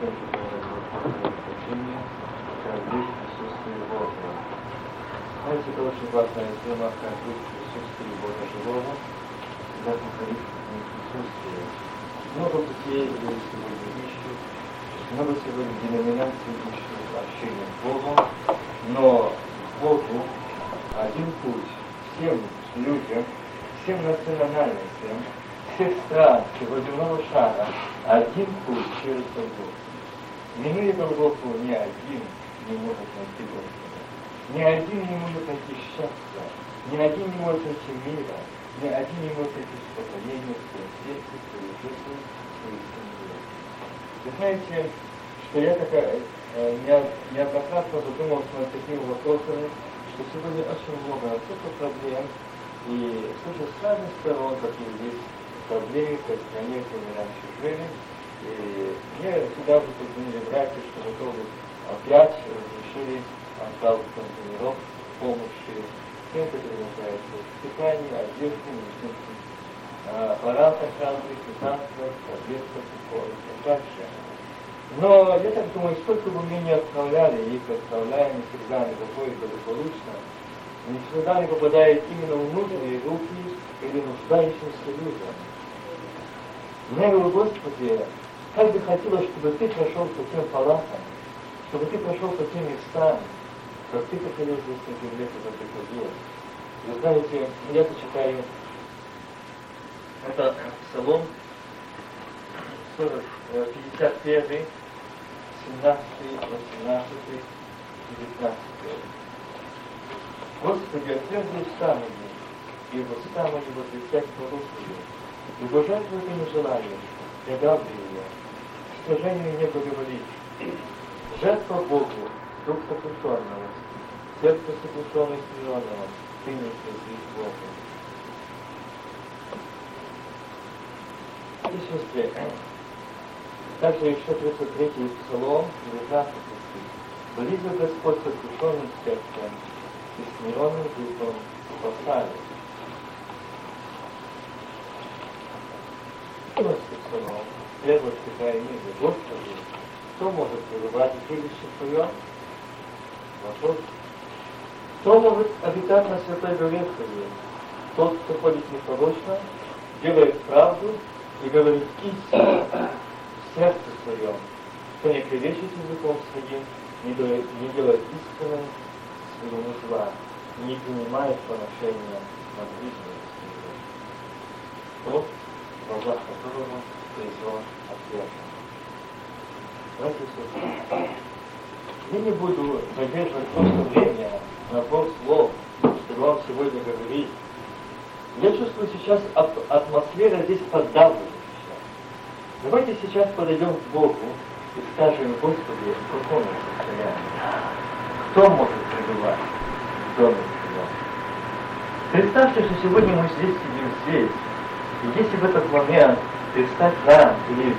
Знаете, это очень важная тема, как есть присутствие Бога живого, когда находиться в присутствии. Много путей люди сегодня ищут, много сегодня деноминаций ищут общения с Богом, но Богу один путь всем людям, всем национальностям, всех стран всего земного шара один путь через Голгофу. Минуя Голгофу, ни один не может найти Господа. Ни один не может найти счастья, ни один не может найти мира, ни один не может найти успокоения в своем сердце, в своей жизни, в своей семье. Вы знаете, что я такая, э, неоднократно задумался над такими вопросами, что сегодня очень много столько проблем, и слушаю с разных сторон, какие есть проблемы той стране, где мы раньше жили. И мне всегда бы позвонили братья, что готовы опять разрешили отправку контейнеров помощи тем, которые нуждаются в питании, одежде, медицинских аппаратах разных, лекарствах, таблетках и так. Но я так думаю, сколько бы мы ни отправляли, их отправляем, всегда не доходит благополучно, не всегда не попадает именно в нужные руки или нуждающимся людям. Говорю, Господи, как бы хотелось, чтобы Ты прошел по тем палатам, чтобы Ты прошел по тем местам, как Ты хотел здесь на земле, когда Ты ходил. Вы знаете, я читаю, это Псалом 40, 51, 17, 18, 19. Господи, отверзи уста мои, и уста мои возле всякого Господи, и божественно ты не желаешь, я дал сожалению, не благоволить. Жертва Богу, дух сокрушенного, сердце сокрушенное и смиренного, ты не слезишь Богу. И сестры, также еще 33-й псалом, 19 стих. Близок Господь сокрушенным сердцем и смиренным духом спасает. Господом, следовать Святая Книга, Господи, кто может пребывать в жилище Твоем? Вопрос. Кто может обитать на Святой Горе Твоей? Тот, кто ходит непорочно, делает правду и говорит истину в сердце своем, кто не клевещет языком своим, не делает, не делает истинным своему зла, не принимает поношения на ближнего своего глазах которого Братья и я не буду задерживать просто время на двух слов, чтобы вам сегодня говорить. Я чувствую сейчас атмосфера здесь поддавливающая. Давайте сейчас подойдем к Богу и скажем, Господи, в каком состоянии? Кто может пребывать в доме Твоем? Представьте, что сегодня мы здесь сидим здесь, и если в этот момент перестать нам или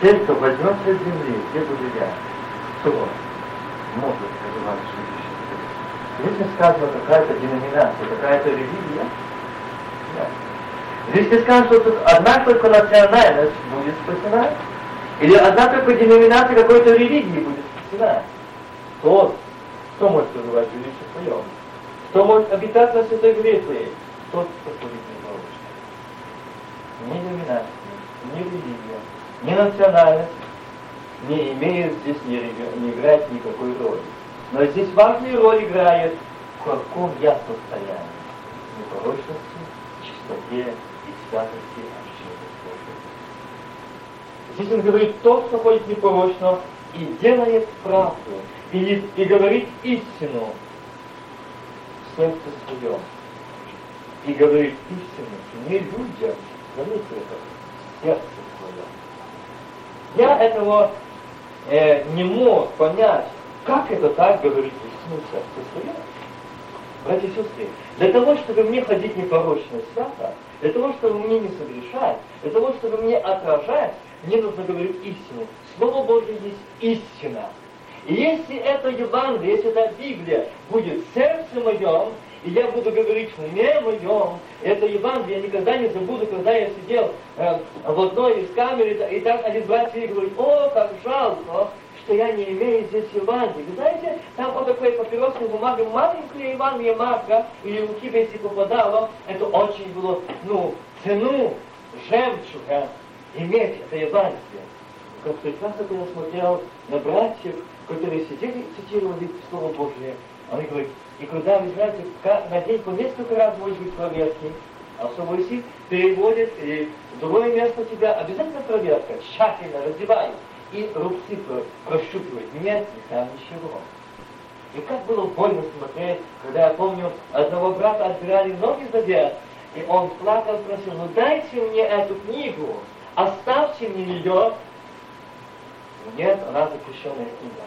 те, кто возьмется с земли, где буду я, кто может проживать жилище? Здесь не сказано какая-то деноминация, какая-то религия. Да. Здесь не сказано, что тут одна только национальность будет спасена, или одна только деноминация какой-то религии будет спасена. Тот, кто может проживать жилище своем, кто может обитать на Святой Горе Твоей, тот, кто ходит ни доминация, ни религия, ни национальность не имеют здесь, не, не играть никакой роли. Но здесь важную роль играет, в каком я состоянии. Непорочности, чистоте и святости общения. Здесь он говорит, тот, кто ходит непорочно и делает правду, и, и говорит истину в сердце своем. И говорит истину не людям, Заметьте это, сердце свое. Я этого э, не мог понять, как это так говорит истину сердце свое. Братья и сестры, для того, чтобы мне ходить непорочно свято, для того, чтобы мне не согрешать, для того, чтобы мне отражать, мне нужно говорить истину. Слово Божье есть истина. И если это Евангелие, если эта Библия будет в сердце моем, и я буду говорить в уме моем. Это Евангелие я никогда не забуду, когда я сидел э, в одной из камер, и так один брат сидит и говорит, о, как жалко, что я не имею здесь Евангелия. Вы знаете, там по такой папиросной бумаге маленькая Евангелие Марка или Луки, если попадало, это очень было, ну, цену жемчуга иметь это Евангелие. Как прекрасно я смотрел на братьев, которые сидели и цитировали Слово Божие. Они говорят, и когда, вы знаете, на день по несколько раз может быть проверки, особо если переводят и в другое место тебя, обязательно проверка, тщательно раздевают и рубцы прощупывают. Нет, там ничего. И как было больно смотреть, когда я помню, одного брата отбирали ноги за вверх, и он плакал, просил, ну дайте мне эту книгу, оставьте мне ее. Нет, она запрещенная книга.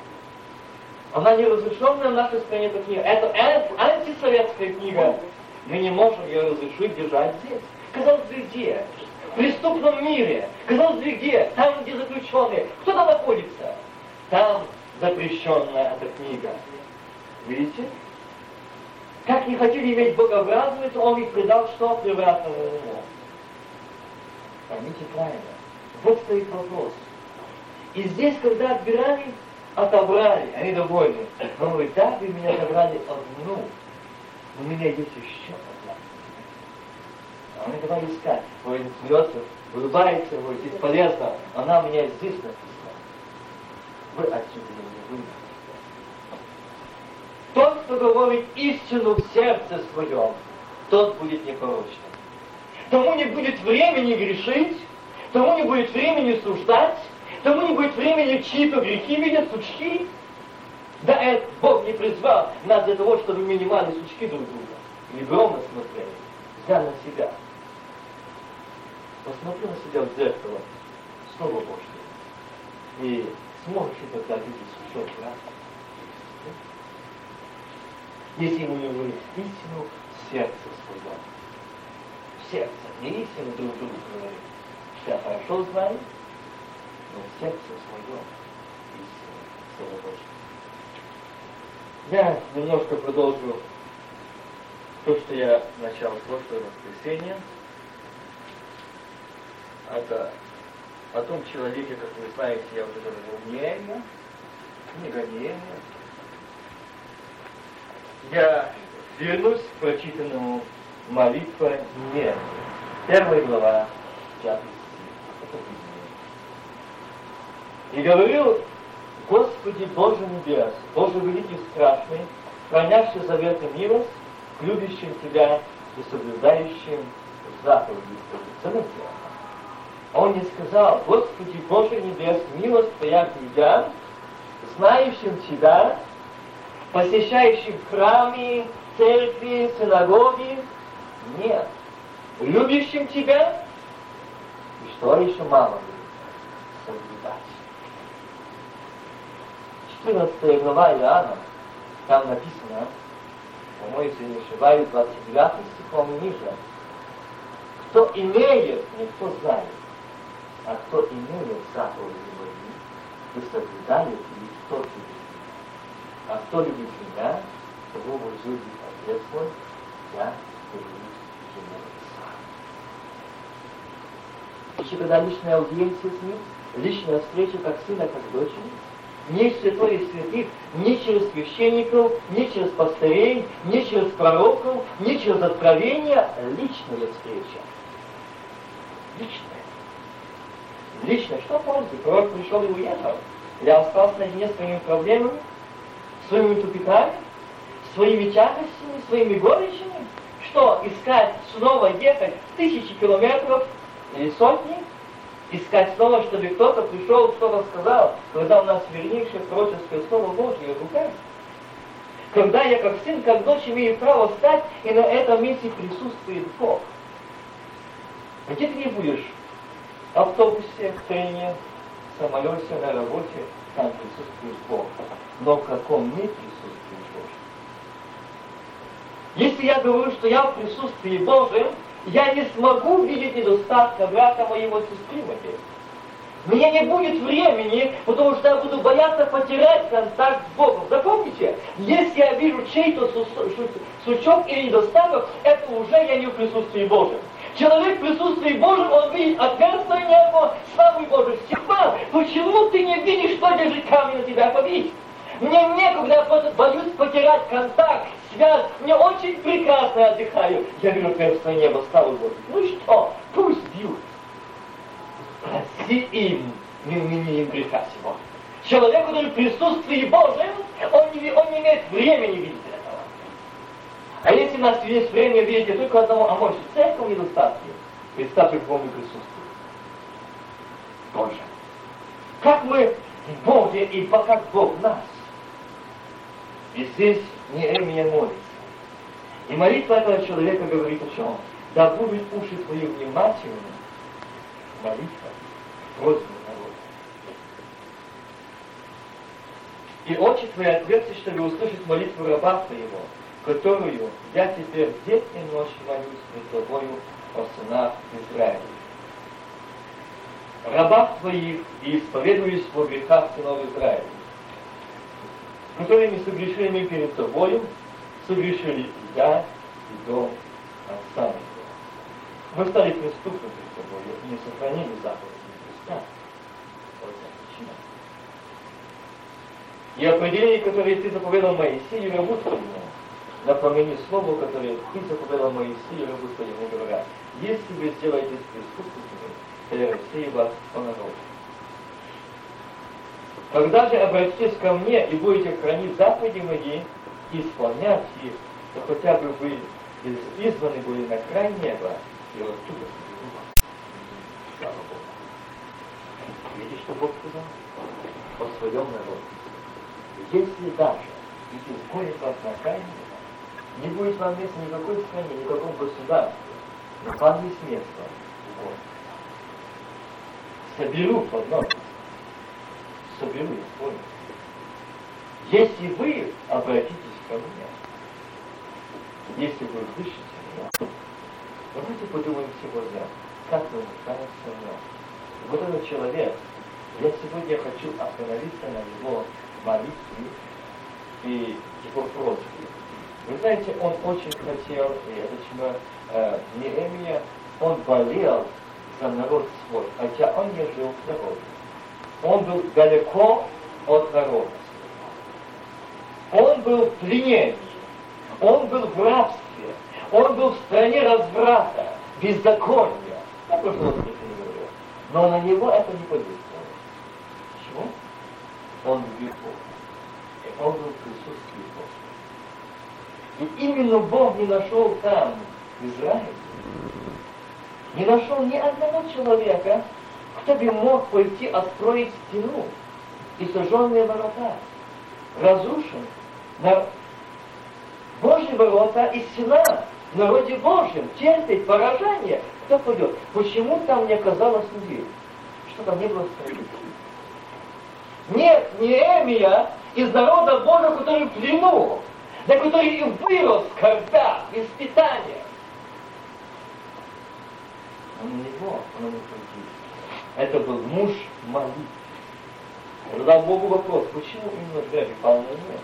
Она не разрешенная в нашей стране эта книга. Это антисоветская книга. Мы не можем ее разрешить держать здесь. Казалось бы, где? В преступном мире. Казалось бы, где? Там, где заключенные. Кто там находится? Там запрещенная эта книга. Видите? Как не хотели иметь Бога то он их предал что? Превратному уму. Поймите правильно. Вот стоит вопрос. И здесь, когда отбирали, отобрали, они довольны. Он говорит, да, вы меня отобрали одну, но у меня есть еще одна. А они давай искать. Он смеется, улыбается, говорит, бесполезно, она меня здесь написана. Вы отсюда не выйдете. Тот, кто говорит истину в сердце своем, тот будет непорочным. Тому не будет времени грешить, тому не будет времени суждать, тому не будет времени чьи-то грехи видят, сучки. Да это Бог не призвал нас для того, чтобы не сучки друг друга. Или громно смотрели. Взял на себя. Посмотри на себя в зеркало. Слово Божье. И сможешь тогда видеть сучок, правда? если мы говорим истину сердце. В сердце, не истину друг другу говорим. Что я хорошо знаю, но в сердце своем истину Слово Божье. Я немножко продолжу то, что я начал в прошлое воскресенье. Это о том человеке, как вы знаете, я уже говорил, книга Неемия, я вернусь к прочитанному молитва «Нет». Первая глава, пятый стих. И говорил, Господи Боже небес, Боже великий страшный, хранящий заветы милость, любящим Тебя и соблюдающим заповеди Твои. Он не сказал, Господи Боже небес, милость Твоя к людям, знающим Тебя посещающих храмы, церкви, синагоги. Нет. Любящим тебя. И что еще мало соблюдать. 14 глава Иоанна, там написано, по-моему, если не ошибаюсь, 29 стихом ниже. Кто имеет, не кто знает, а кто имеет заповеди мои, и соблюдает их, тот любит а кто любит меня, того возлюбит Отец мой, я люблю ему сам. Еще когда личная аудиенция с ним, личная встреча как сына, как дочери, не святой и святых, не через священников, не через пастырей, не через пророков, не через откровения, личная встреча. Личная. Личная. Что пользы? Пророк пришел и уехал. Я остался наедине с своими проблемами, своими тупиками, своими тягостями, своими горечами? Что, искать снова ехать тысячи километров или сотни? Искать снова, чтобы кто-то пришел, что-то сказал, когда у нас вернейшее пророческое слово Божье в руках? Когда я как сын, как дочь имею право встать, и на этом месте присутствует Бог. Где ты не будешь? В автобусе, в трене, в самолете, на работе, там присутствует Бог но в каком не присутствии Божьем. Если я говорю, что я в присутствии Божьем, я не смогу видеть недостатка брата моего сестры моей. Мне не будет времени, потому что я буду бояться потерять контакт с Богом. Запомните, если я вижу чей-то сучок или недостаток, это уже я не в присутствии Божьем. Человек в присутствии Божьем, он видит отверстие небо, славы Божьей. Степан, почему ты не видишь, что держит камень на тебя побить? Мне некогда, боюсь потерять контакт, связь. Мне очень прекрасно отдыхаю. Я вижу отверстие неба, славы Божьей. Ну что, пусть бьют. Прости им, не умением греха сего. Человек, который в присутствии Божьем, он не, он не имеет времени видеть этого. А если у нас есть время видеть только одного, а может церковь недостатки, представьте, в каком присутствии. Боже. Как мы Боге и как Бог нас. И здесь Неемия молится. И молитва этого человека говорит о чем? Да будут уши твои внимательны, молитва, просьба народа. И очи твои отверстия, чтобы услышать молитву раба твоего, которую я теперь день и ночь молюсь пред тобою о сынах Израиля. Рабах твоих и исповедуюсь во грехах сынов Израиля, которыми согрешили перед тобою, согрешили я, и дом отца моего. Мы стали преступны перед тобою и не сохранили заповеди Христа. Вот причина. И определение, которое ты заповедал Моисею, рабу твоему, напомни слово, которое ты заповедал Моисею, рабу твоему, говоря, если вы сделаете преступниками, то я рассею вас по народу. Когда же обратитесь ко мне и будете хранить заповеди мои исполнять их, то хотя бы вы изгнаны были на край неба, и оттуда Слава Богу. Видите, что Бог сказал? О своем народе. Если даже и изгонит вас на край неба, не будет вам места никакой стране, никаком государстве, но вам есть место вот. Соберу под ноги соберу и понял. Если вы обратитесь ко мне, если вы услышите меня, давайте подумаем сегодня, как мы нуждаемся в нем. Вот этот человек, я сегодня хочу остановиться на его молитве и его просьбе. Вы знаете, он очень хотел, и это чему э, Неемия, он болел за народ свой, хотя он не жил в народе он был далеко от народа. Он был в пленении, он был в рабстве, он был в стране разврата, беззакония. Я это не говорю. Но на него это не подействовало. Почему? Он любил Бога. И он был в присутствии Бога. И именно Бог не нашел там, в не нашел ни одного человека, кто бы мог пойти отстроить стену и сожженные ворота? Разрушен. На Божьи ворота и стена в народе Божьем терпит поражение. Кто пойдет? Почему там не оказалось людей? Что там не было строителей? Нет, Неемия из народа Божьего, который в плену, на который и вырос в скорбях, испытаниях. Он не него, он не это был муж молитвы. Я задал Богу вопрос, почему именно Жеби пал на небо?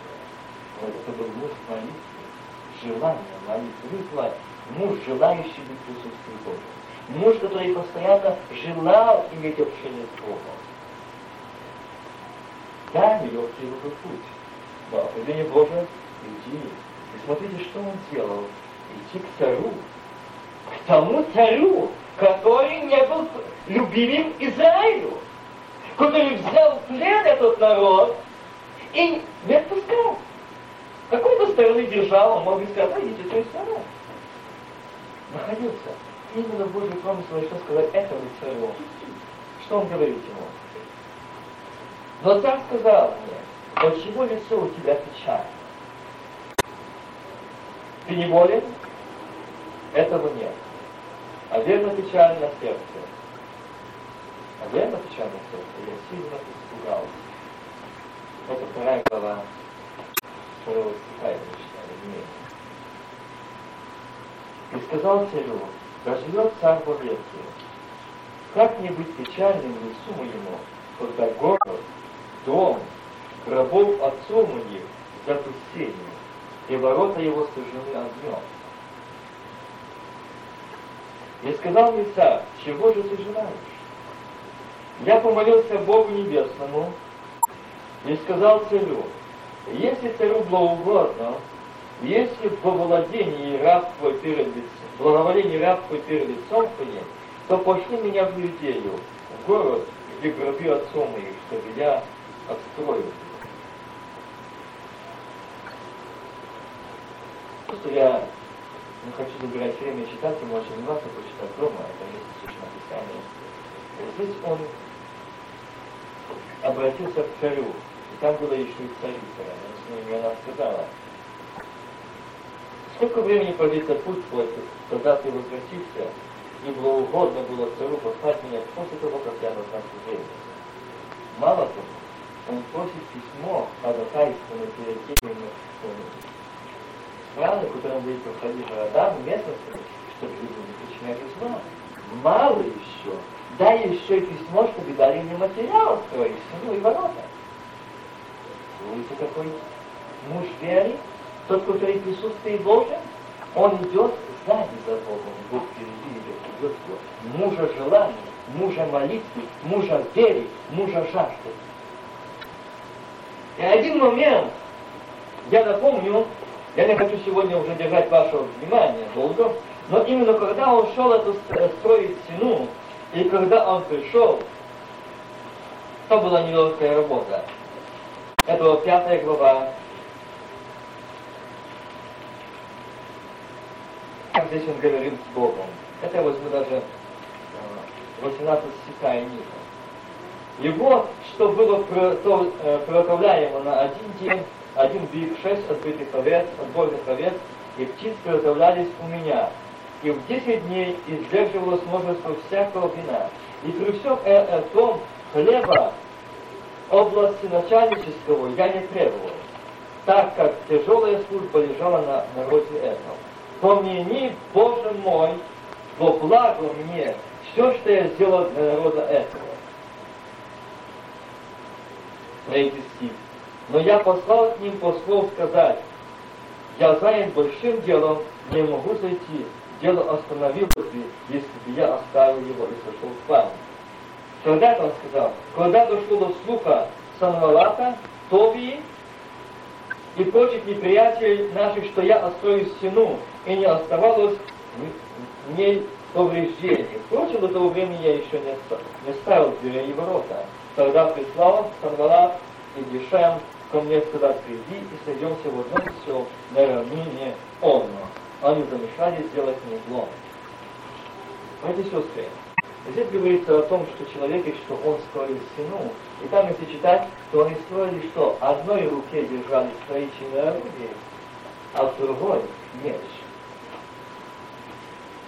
Это был муж молитвы, желание молитвы. Видите, муж, желающий быть в присутствии Божьем. Муж, который постоянно желал иметь общение с Богом. Да, нелегкий был путь. Но определение Божие иди. И смотрите, что он сделал. Идти к царю. К тому царю, который не был любимым Израилю, который взял в плен этот народ и не отпускал. Какой-то стороны держал, он мог бы сказать, идите той стороны. Находился именно в Божьей промысле, что сказать этому царю. Что он говорит ему? Но царь сказал мне, почему лицо у тебя печально? Ты не болен? Этого нет. А верно печаль на сердце. А верно печаль на сердце. Я сильно испугался. Это вторая глава второго стиха я читаю. И сказал царю, да живет царь во веки. как не быть печальным лицу моему, когда город, дом, гробов отцов моих запустение, и ворота его сожжены огнем. И сказал царь, чего же ты желаешь? Я помолился Богу Небесному и сказал царю, если царю угодно, если по владении раб твой перед лицом, благоволении раб твой перед лицом твоим, то пошли меня в Иудею, в город, где гроби отцом моих, чтобы я отстроил. Я не хочу забирать время читать, ему очень внимательно почитать дома, это место священного Писания. Здесь он обратился к царю, и там было еще и царица, ними она сказала, сколько времени продлится путь твой, когда ты возвратишься, и было угодно было царю послать меня после того, как я назначу время. Мало того, он просит письмо ходатайствовано перед теми страны, которым будет проходить города, местности, чтобы люди не причиняли зла. Мало еще. Дай еще и письмо, чтобы дали мне материал строить, стену и ворота. Видите, какой муж веры, тот, который присутствует Божьем, он идет сзади за Богом, Бог впереди идет, идет его. Мужа желания, мужа молитвы, мужа веры, мужа жажды. И один момент, я напомню, я не хочу сегодня уже держать ваше внимание долго, но именно когда он шел эту строить стену, и когда он пришел, то была нелегкая работа. Это была пятая глава. Здесь он говорит с Богом. Это возьму даже 18 стиха и ниже. Вот, что было э, приготовляемо на один день, один бик, шесть отбитых овец, отборных овец, и птиц приготовлялись у меня. И в десять дней издерживалось множество всякого вина. И при всем э, этом хлеба области начальнического я не требовал, так как тяжелая служба лежала на народе этом. Помяни, Боже мой, во благо мне все, что я сделал для народа этого. Третий стих. Но я послал к ним послов сказать, я занят большим делом, не могу зайти. Дело остановилось бы, если бы я оставил его и сошел с вами. Когда он сказал, когда дошло до слуха Санвалата, Товии и прочих неприятелей наших, что я острою стену, и не оставалось в ней повреждений. Впрочем, до того времени я еще не ставил дверей и ворота. Тогда прислал Санвалат и Дешем ко мне сказать, приди и сойдемся в одном все на равнине Онно. Они замешали сделать мне зло. Эти сестры, здесь говорится о том, что человек, что он строил стену. И там, если читать, то они строили что? Одной руке держали строительное орудие, а в другой меч.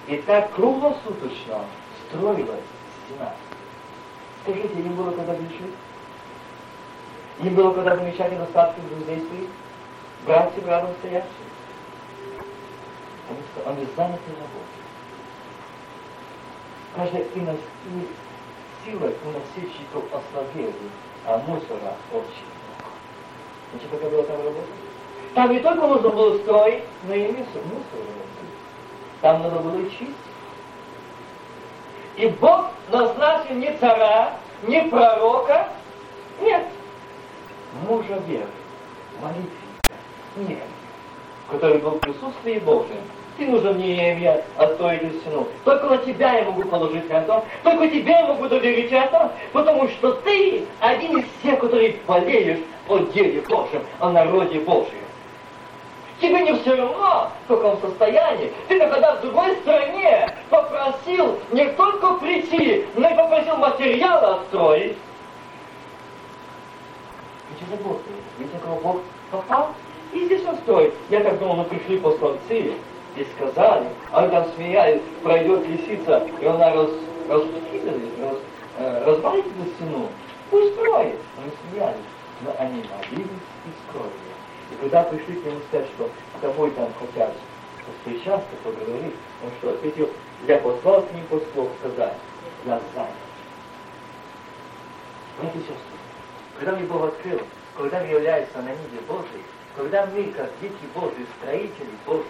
И так круглосуточно строилась стена. Скажите, им было когда грешить? Им было когда замечать недостатки друзей своих, братьев рядом стоящих. Потому что они заняты работой. Каждая и сила уносильщиков ослабели, а мусора очень много. Значит, какая была там работа? Там не только нужно было строить, но и мусор, мусор Там надо было чистить. И Бог назначил не царя, не пророка, нет, мужа веры, молитвенника, нет, который был в присутствии Божьем. Ты нужен мне Неемия, отстой или стену. Только на тебя я могу положить это, только тебе я могу доверить это, потому что ты один из тех, которые болеешь о деле Божьем, о народе Божьем. Тебе не все равно, в каком состоянии. Ты когда в другой стране попросил не только прийти, но и попросил материалы отстроить заботы. Ведь кого Бог попал, и здесь он стоит. Я так думал, мы пришли посланцы и сказали, а там смеялись, пройдет лисица, и она раз, распустит, раз, э, эту стену. Пусть строит. Они смеялись, но они молились и строили. И когда пришли к нему сказать, что с тобой там хотят встречаться, поговорить, он что ответил, я послал к ним послов сказать, я занят. И сестры, когда мне Бог открыл, когда мы являемся на небе Божьей, когда мы, как дети Божьи, строители Божьи,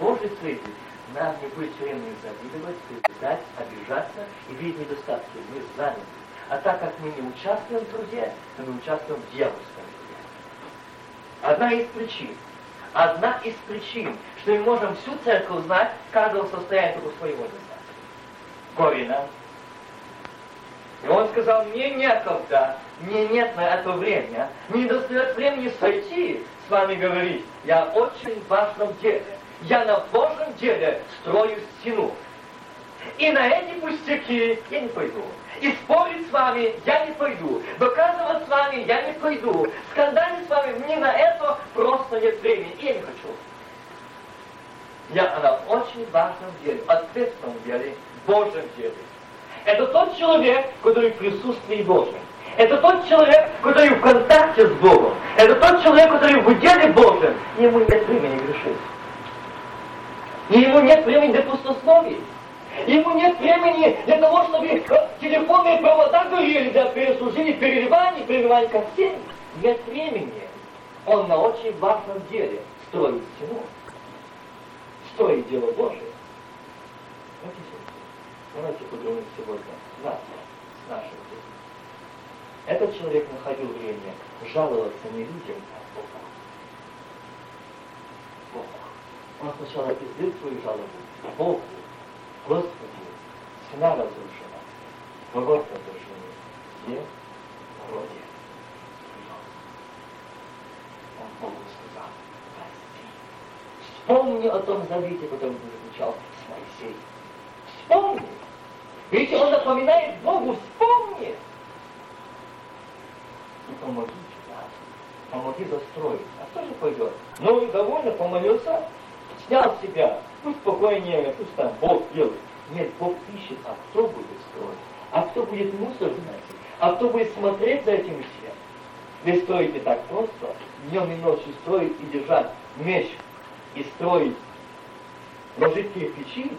Божьи строители, нам не будет все время завидовать, притязать, обижаться и видеть недостатки. Мы заняты. А так как мы не участвуем в труде, то мы участвуем в дьявольском труде. Одна из причин, одна из причин, что мы можем всю церковь знать, каждого состояния только своего недостатка. Горе нам. И он сказал, мне некогда, мне нет на это время, не достает времени сойти с вами говорить. Я очень важном деле. Я на Божьем деле строю стену. И на эти пустяки я не пойду. И спорить с вами я не пойду. Доказывать с вами я не пойду. Скандалить с вами мне на это просто нет времени. И я не хочу. Я на очень важном деле, ответственном деле, Божьем деле. Это тот человек, который в присутствии Божьем. Это тот человек, который в контакте с Богом. Это тот человек, который в деле Божьем. Ему нет времени грешить. И ему нет времени для пустословий. Ему нет времени для того, чтобы телефонные провода горели для переслужения, переливания, переливания костей. Нет времени. Он на очень важном деле строит стену. Строит дело Божие. Давайте подумаем сегодня нас, с нашим делом. Этот человек находил время жаловаться не людям, а Богу. Богу. Он сначала излил свою жалобу Богу, Господи, стена разрушена, ворот разрушены, где вроде Он Богу сказал, прости. Вспомни о том завете, который ты заключал с Моисеем. Вспомни. Видите, он напоминает Богу, вспомни. И помоги да. Помоги застроить. А кто же пойдет? Ну и довольно помолился, снял себя. Пусть спокойнее, пусть там Бог делает. Нет, Бог ищет, а кто будет строить? А кто будет мусор вносить? А кто будет смотреть за этим всем? Вы строите так просто, днем и ночью строить и держать меч, и строить, ложить кирпичи,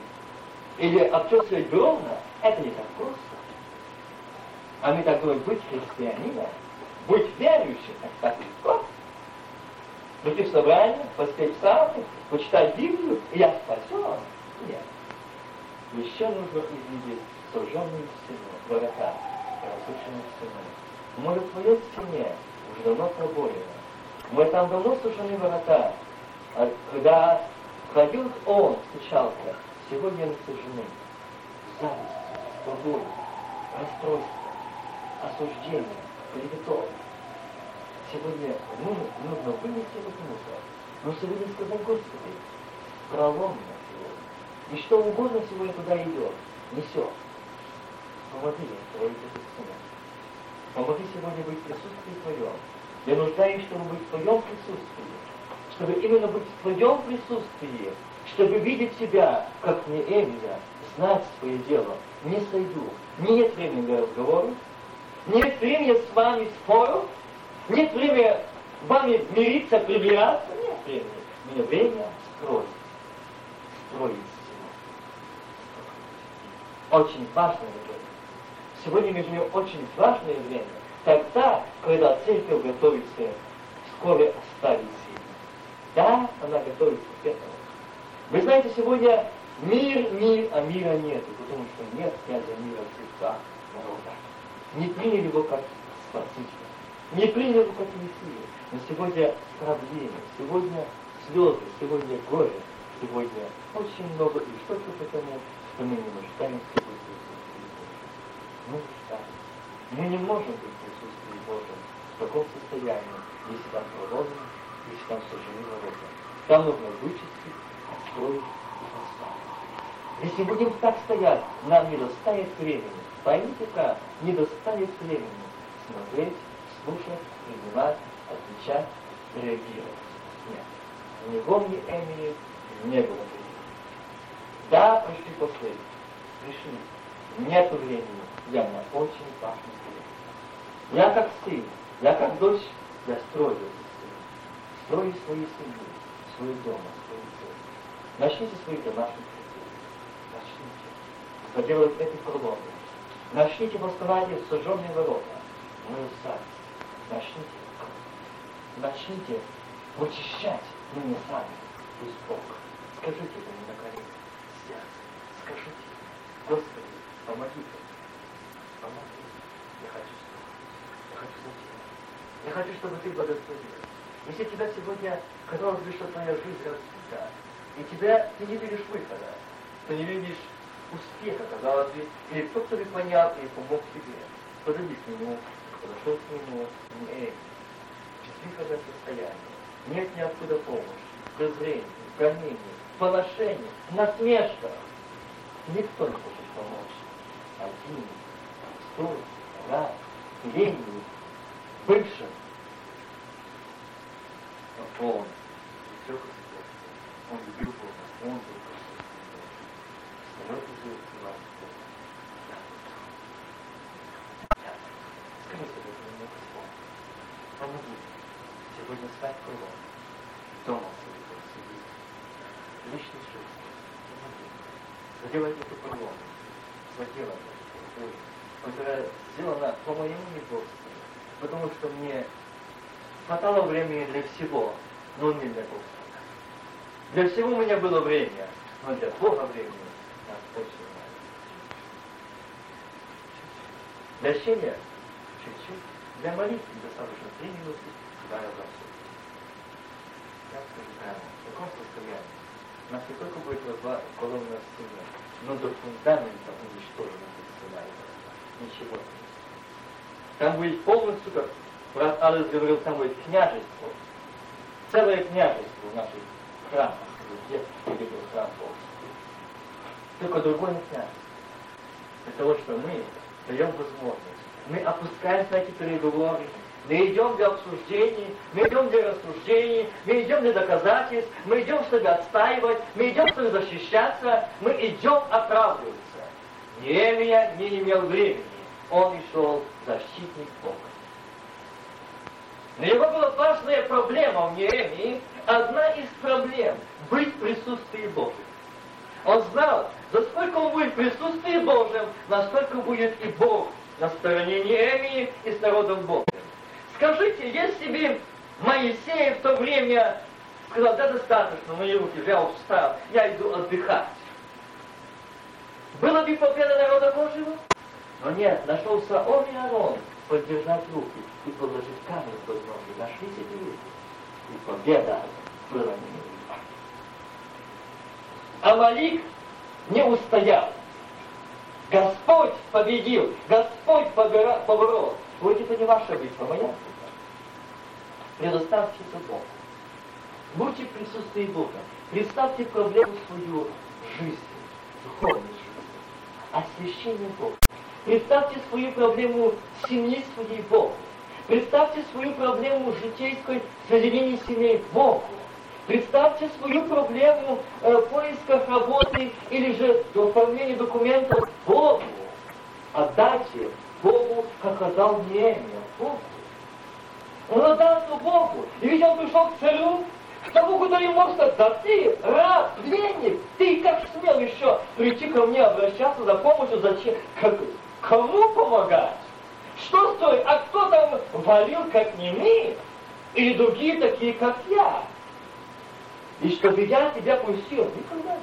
или обчесывать бревна, это не так просто. А мы говорим, быть христианином, быть верующим, так так легко. Прийти в собрание, поспеть псалмы, почитать Библию, и я спасен. Нет. Еще нужно изменить сожженную стену, врата, разрушенную стену. Может, в твоей стене уже давно пробоина. Мы там давно сожжены врата. А когда ходил он, стучался, сегодня они сожжены. Зависть, побои, расстройство, осуждение, клеветов. Сегодня ну, нужно вынести этот мусор. Но сегодня сказать, Господи, пролом сегодня. И что угодно сегодня туда идет, несет. Помоги эту стену. Помоги сегодня быть в присутствии Твоем. Я нуждаюсь, чтобы быть в Твоем присутствии. Чтобы именно быть в Твоем присутствии. Чтобы видеть Тебя, как мне Эмиля, знать свое дело. Не сойду. Нет времени для разговора. Нет времени с вами споров. Нет времени вами мириться, примиряться. Нет времени. Мне время строить. Строить очень важное время. Сегодня между ними очень важное время. Тогда, когда церковь готовится вскоре оставить себя. Да, она готовится к этому. Вы знаете, сегодня мир, мир, а мира нет, потому что нет князя мира Христа народа. Не приняли его как спасителя, не приняли его как Мессию. Но сегодня проблемы, сегодня слезы, сегодня горе, сегодня очень много, и что то потому, что мы не нуждаемся в присутствии. Мы нуждаемся. Мы не можем быть в присутствии Божьем в таком состоянии, если там проломлено, если там сожжены ворота. Там нужно вычистить, поставить. Если будем так стоять, нам не достанет времени. Поймите как, не достанет времени смотреть, слушать, принимать, отвечать, реагировать. Нет. Ни в ни Эмили не было времени. Да, пришли последние. Пришли. Нет времени. Я на очень важном деле. Я как сын, я как дочь, я строю Строю свою семью, свой дом, свою цель. Начните свои домашние труды. Начните. Поделать эти проломы. Начните восстанавливать сожженные ворота. Мы сами. Начните. Начните очищать, не сами. Пусть Бог. Скажите ему на колени сердце. Скажите, Господи, помоги мне. Помоги. Я хочу. Я хочу за тебя. Я хочу, чтобы ты благословил. Если тебя сегодня казалось бы, что твоя жизнь разбита, и тебя ты не видишь выхода, ты не видишь успеха, казалось бы, или кто-то тебе понятный помог тебе, подойди к нему, подошел к нему, эй, безвыходное состояние, нет ниоткуда помощи, презрение, гонение, поношение, насмешка. Никто не хочет помочь. Один, стой, раз, ленивый, бывшим, все Он любил Бога, он был Встает из вас Скажите мне Господь. Помоги сегодня стать кругом. Дома своего сидеть. Личной жизни. Помоги. Заделайте эту пролому. Заделайте эту боль, которая сделана по моему недостатку. Потому что мне хватало времени для всего, но не для Бога. Для всего у меня было время, но для Бога времени нас очень мало. Для общения чуть-чуть, для молитвы достаточно три минуты, раза в сутки. Я скажу прямо, в таком состоянии нас не только будет два колонны на стене, но до фундамента уничтожено будет стена Ничего Там будет полностью, как Брат Алис говорил, там будет княжество. Целое княжество в наших храмах, где видел храм Божий. Только другое княжество. Для того, что мы даем возможность. Мы опускаемся на эти переговоры, мы идем для обсуждений, мы идем для рассуждений, мы идем для доказательств, мы идем, чтобы отстаивать, мы идем, чтобы защищаться, мы идем оправдываться. Неемия не имел времени, он и шел защитник Бога. Для него была важная проблема в Неемии, одна из проблем – быть в присутствии Божьем. Он знал, насколько он будет в присутствии Божьем, настолько будет и Бог на стороне Неемии и с народом Божьим. Скажите, если бы Моисей в то время сказал, да достаточно, мои руки, я устал, я иду отдыхать. Было бы победа народа Божьего? Но нет, нашелся он и Арон, поддержать руки и положить камень под ноги. Эти люди. И победа была не Амалик не устоял. Господь победил, Господь поборол. Вот это не ваша битва, моя битва. Предоставьте Богу. Будьте в присутствии Бога. Представьте проблему свою жизни, духовной жизни, освящение Бога. Представьте свою проблему семьи своей Богу. Представьте свою проблему житейской соединения семей Богу. Представьте свою проблему э, поиска работы или же оформления документов Богу. Отдайте Богу, как отдал Неемия Богу. Он отдался Богу. И ведь он пришел к царю, к тому, который мог сказать, да ты, раб, пленник, ты как смел еще прийти ко мне обращаться за помощью, зачем? Как, Кому помогать? Что стоит? А кто там валил, как не мы? Или другие такие, как я? И чтобы я тебя пустил? Никогда.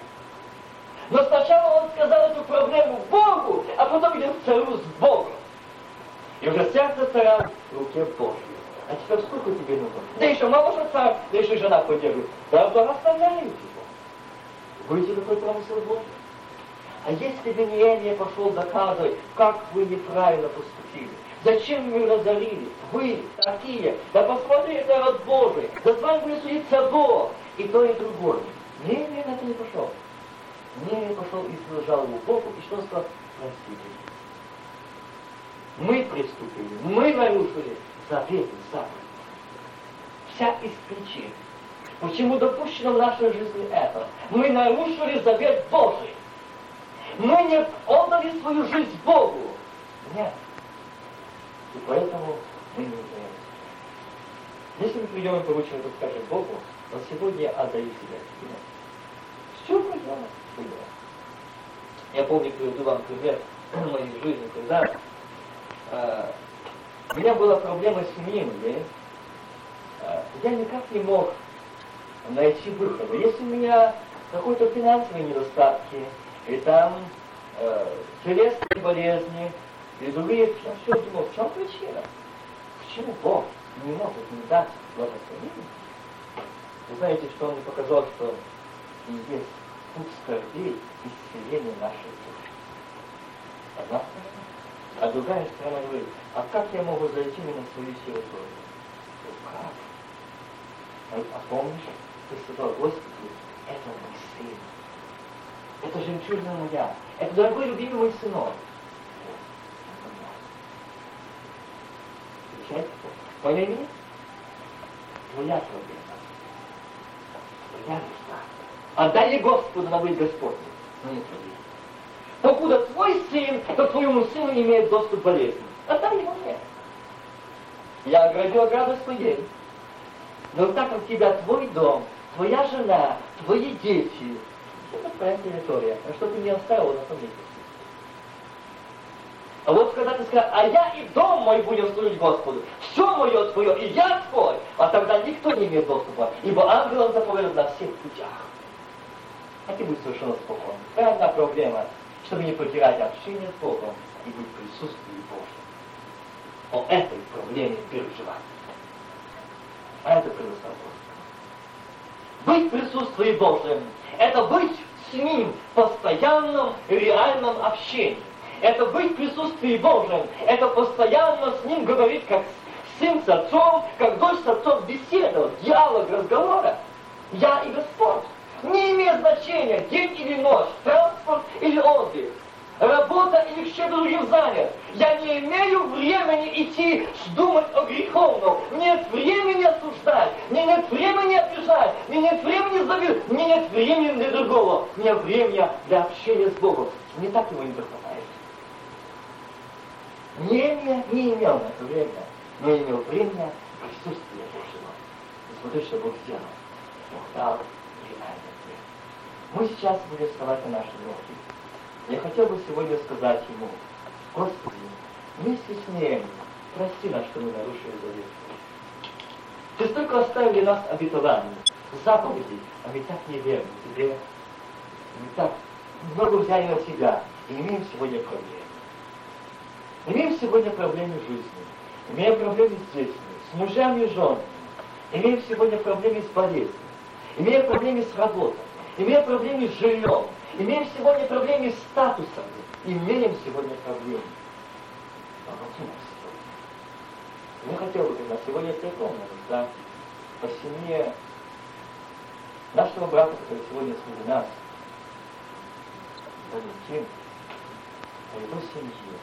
Но сначала он сказал эту проблему Богу, а потом идет к царю с Богом. И уже сердце царя в руке Божьей. А теперь сколько тебе нужно? Да еще мало что царь, да еще жена поддерживает. Да благословляю его. Будете какой промысел Божий? А если бы Неемия пошел доказывать, как вы неправильно поступили, зачем вы разорили, вы такие, да посмотри, это народ Божий, да с вами будет судиться Бог, и то, и другое. Неемия на это не пошел. Неемия пошел и сложил его Богу, и что сказал? Простите. Мы приступили, мы нарушили заветный заповедь. Вся из причин. Почему допущено в нашей жизни это? Мы нарушили завет Божий. Мы не отдали свою жизнь Богу. Нет. И поэтому мы не узнаем. Если мы придем и поручим это, скажем Богу, но сегодня я отдаю себя тебе. Все, пожалуйста, Я помню, приведу вам пример моей жизни, когда э, у меня была проблема с семьей, э, я никак не мог найти выхода. Если у меня какой-то финансовые недостатки, и там э, телесные болезни, и другие, я все думал, в чем причина? Почему Бог не может мне дать благословение? Вы знаете, что он показал, что есть путь скорбей и исцеления нашей души. Одна сторона. А другая сторона говорит, а как я могу зайти на свою территорию? Ну как? А, а помнишь, ты сказал, Господи, это мой сын. Это жемчужина моя. Это дорогой любимый мой сынок. Поняли меня? Твоя проблема. Твоя душа. Отдай ей Господу на быть Господь. Но не твоя. Покуда твой сын, то твоему сыну не имеет доступ к болезни. Отдай его мне. Я оградил ограду своей. Но так как у тебя твой дом, твоя жена, твои дети, это территория. А что ты не оставил на том месте? А вот когда ты скажешь, а я и дом мой будем служить Господу, все мое твое, и я твой, а тогда никто не имеет доступа, ибо ангелам заповедуют на всех путях. А ты будешь совершенно спокоен. Это одна проблема, чтобы не потерять общение с Богом и быть в присутствии Божьем. О этой проблеме переживать. А это предоставь Быть в присутствии Божьем – это быть с Ним в постоянном реальном общении. Это быть в присутствии Божьем, это постоянно с Ним говорить, как сын с отцом, как дочь с отцом, беседа, диалог, разговора. Я и Господь. Не имеет значения, день или ночь, транспорт или отдых, работа или чем другим занят. Я не имею времени идти думать о греховном. Нет времени осуждать, мне нет времени обижать, мне нет времени забить, мне нет времени для другого. Меня время для общения с Богом. Не так его не хватает. Не, не, имел на это время, но имел время присутствия Божьего. И смотри, что Бог сделал. Бог дал мы сейчас будем вставать на наши ноги. Я хотел бы сегодня сказать Ему, Господи, мы стесняем, прости нас, что мы нарушили завет. Ты столько оставили нас обетований, заповедей, а мы так не верим Тебе. Мы так много взяли на себя и имеем сегодня проблемы. Имеем сегодня проблемы жизни, имеем проблемы с детьми, с мужьями и женами, имеем сегодня проблемы с болезнью, имеем проблемы с работой, имеем проблемы с жильем, имеем сегодня проблемы с статусом, имеем сегодня проблемы. Я хотел бы, когда сегодня припомнил, да, по семье нашего брата, который сегодня среди нас, Валентин, о его семье,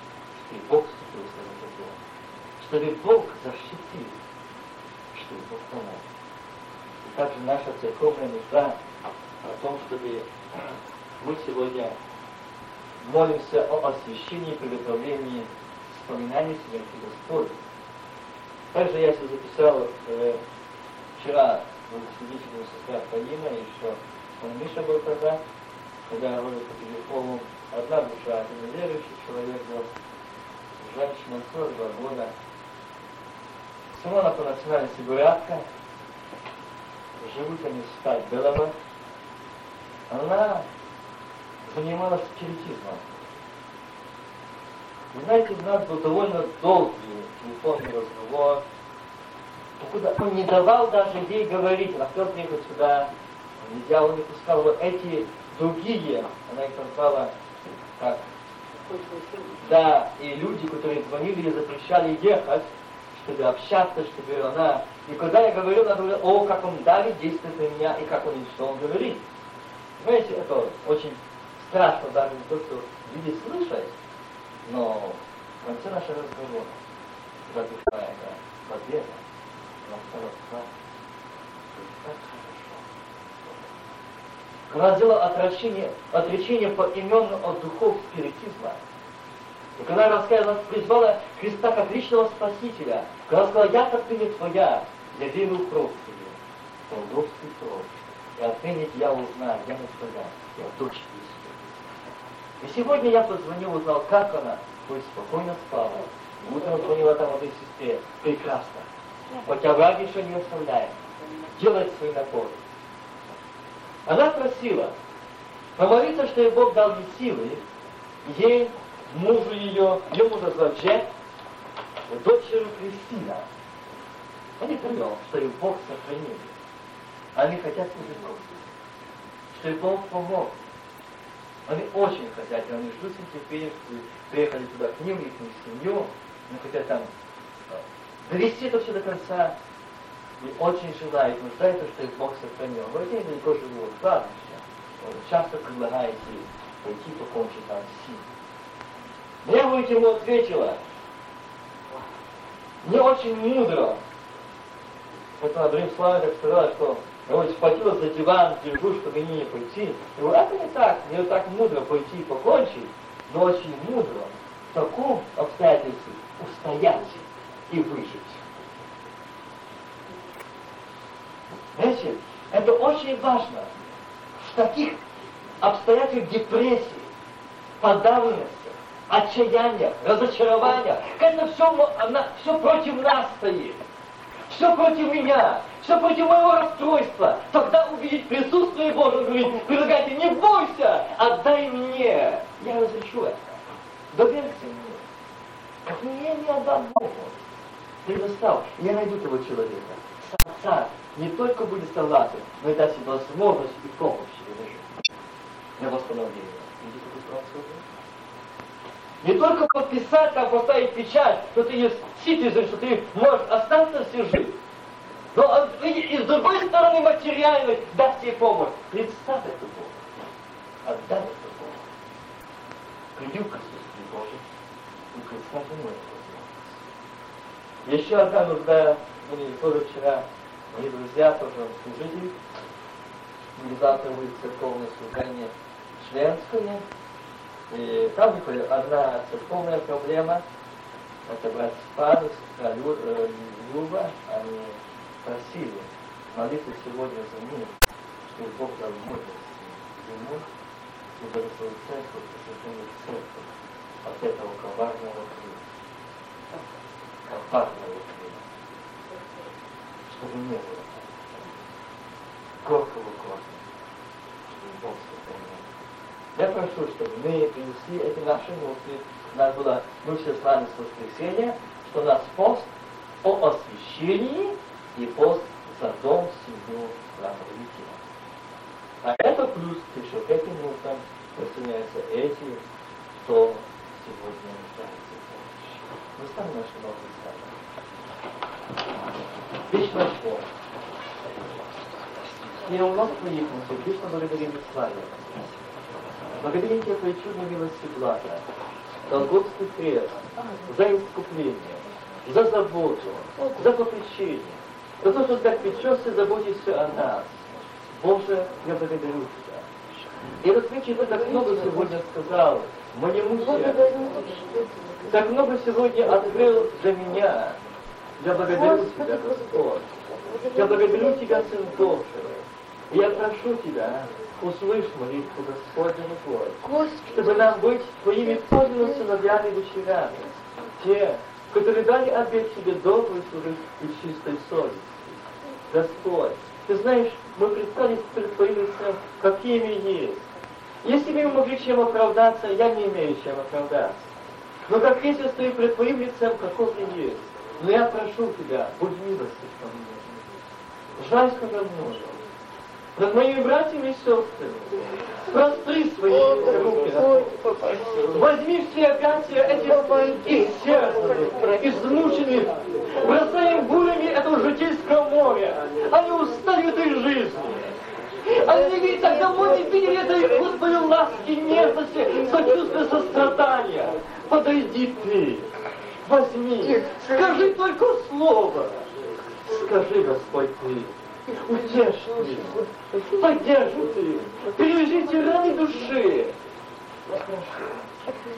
и Бог вступил с чтобы Бог защитил, чтобы Бог помог. И также наша церковная нужда о том, чтобы мы сегодня молимся о освящении и приготовлении вспоминаний смерти Господа. Также я себе записал э, вчера благословительную сестра Полина, еще он Миша был тогда, когда я говорил по телефону, одна душа, один верующий человек был, женщина 42 года. Сама она по национальности бурятка, живут они в стать Белого, она занималась спиритизмом. Вы знаете, у нас был довольно долгий телефонный разговор, куда он не давал даже ей говорить, она хотела приехать сюда, нельзя, он не пускал вот эти другие, она их назвала как да, и люди, которые звонили ей, запрещали ехать, чтобы общаться, чтобы она... И когда я говорил, она говорила, о, как он дали действует на меня, и как он, что он говорит. Знаете, это очень страшно даже то, что люди слышать, но в конце нашего разговора, душа эта победа, стала страшно. Так хорошо. Когда она сделала отречение, отречение по именно от духов спиритизма, и когда раскаялась, призвала Христа как личного Спасителя, когда сказала, я как ты не твоя, я верю в кровь тебе, Толдовский кровь. И отныне я узнаю, я не сказал, я дочь. И сегодня я позвонил, узнал, как она. Пусть спокойно спала. Утром звонила там этой сестре. Прекрасно. Хотя враг еще не оставляет. Делает свои напоры. Она просила помолиться, что ей Бог дал ей силы, ей, мужу ее, ее мужа зовут Джек, дочеру Кристина. Они понял, что их Бог сохранил. Они хотят служить Богу. Что их Бог помог. Они очень хотят, и они ждут с нетерпением, что приехали туда к ним, их семью, они хотят там э, довести это все до конца, и очень желают, нуждаются, что их Бог сохранил. Вы не далеко живут, кладбище. Часто предлагаете пойти покончить там с ним. Я бы ему ответила, не очень мудро. Поэтому Абрим Слава так сказала, что я вот схватила за диван, держу, чтобы не пойти. И говорю, это не так, не так мудро пойти и покончить, но очень мудро в таком обстоятельстве устоять и выжить. Знаете, это очень важно. В таких обстоятельствах депрессии, подавленности, отчаяния, разочарования, когда все, все против нас стоит, все против меня, все против моего расстройства, тогда увидеть присутствие Божие, говорит, предлагайте, не бойся, отдай мне, я разрешу это, доверься мне, как мне не отдам Богу, предоставь, я найду того человека, сам не только будет согласен, но и даст возможность и помощь для восстановления. Видите, какой не только подписать, там поставить печать, что ты есть citizen, что ты можешь остаться всю жизнь. Но и с другой стороны материальность даст тебе помощь. Представь это Богу. Отдай это Богу. Приди в присутствие Божье и представь ему это возможность. Еще одна нужда, мы тоже вчера, мои друзья, тоже завтра будет церковное служение членское, и там одна церковная проблема, это брат Спан э, Люба, они просили молиться сегодня за мир, чтобы Бог дал мудрость ему и благословил церковь и церковь от этого коварного крика. Коварного крика. Чтобы не было горького корня, чтобы Бог. Я прошу, чтобы мы принесли эти наши мысли. У нас было, мы все с вами с воскресенья, что у нас пост о освящении и пост за дом, семью, храмовития. А это плюс еще к этим нуждам присоединяются эти, кто сегодня нуждается в помощи. Мы ставим наши ноги Вечная школа. Не у нас мыслей, вечно благодарим и славим. Благодарим Тебя Твоей чудной милости блага, Голгофский крест, за искупление, за заботу, за попечение, за то, что так печешься, заботишься о нас. Боже, я благодарю Тебя. И этот вечер Ты так много сегодня сказал моему сердцу. Так много сегодня открыл для меня. Я благодарю Тебя, Господь. Я благодарю Тебя, Сын Божий. И я прошу Тебя, услышь молитву Господню Твой, чтобы нам быть Твоими подлинными сыновьями и дочерями, те, которые дали обет Тебе добрый служить и чистой совести. Господь, Ты знаешь, мы предстали перед Твоим лицом, какими есть. Если бы мы могли чем оправдаться, я не имею чем оправдаться. Но как есть я стою перед Твоим лицом, каков я есть. Но я прошу Тебя, будь милостив ко мне. Жаль, когда много над моими братьями и сестрами. Простри свои руки. Возьми все объятия этих исчерзанных, измученных, бросай им бурями этого житейского моря. Они устали этой жизни. Они ведь так давно не видели этой Господи ласки, нежности, сочувствия, сострадания. Подойди ты, возьми, скажи только слово. Скажи, Господь, ты, утешьте, поддержите, перевяжите раны души.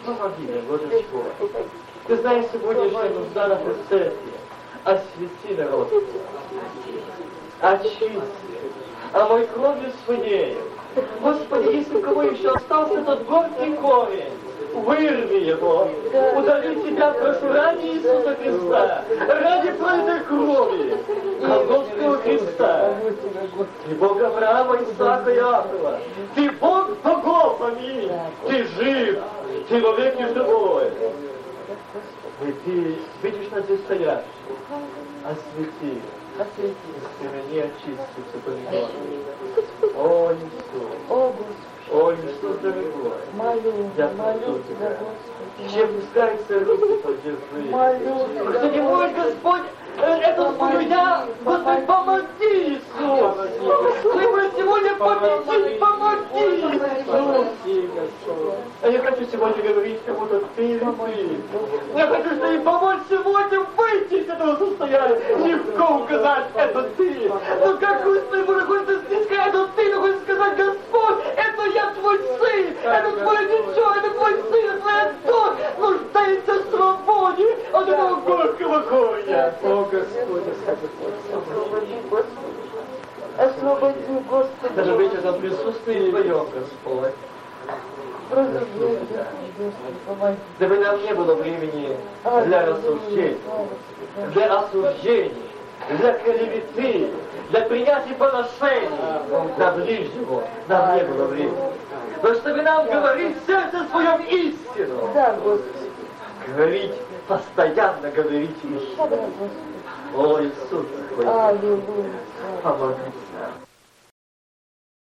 Помоги мне, Божечко. Ты знаешь сегодняшняя нужда на церкви. Освети народ. Очисти. А мой кровью своей Господи, если у кого еще остался этот горький корень, вырви его, удали тебя, прошу, ради Иисуса Христа, ради пролитой крови, Голгофского Христа. Ты Бог Авраама, Исаака и Иакова, ты Бог богов, аминь, ты жив, ты вовеки живой. И ты видишь нас здесь стоящих, освети, Освети. Семени очистится помидор. О, Иисус, О, Господи, о, Иисус дорогой, молю, Я молю Тебя. Господи. чем пускается руки подержи. Молю Тебя. Кто не может, Господь, э, эту судья, Господи, помоги, Иисус. Ты бы сегодня Иисус. А я хочу сегодня говорить кому-то ты или ты. Я хочу, чтобы помочь сегодня выйти из этого состояния. Легко указать, это ты. Но как Господи, Боже, хочется сказать, это ты, но хочется сказать, Господь, это я твой сын, это твое дитё, это твой сын, это твоя дочь, нуждается в свободе от этого горького горя. О, Господи, Освободи, Господи. Освободи, Господи. даже быть в этом присутствии Твоем, Господь. Дабы нам не было времени для рассуждений, для осуждений, для клеветы, для принятия поношений на ближнего. Нам не было времени. Но чтобы нам говорить сердце своем истину, говорить, постоянно говорить истину. Господи. О,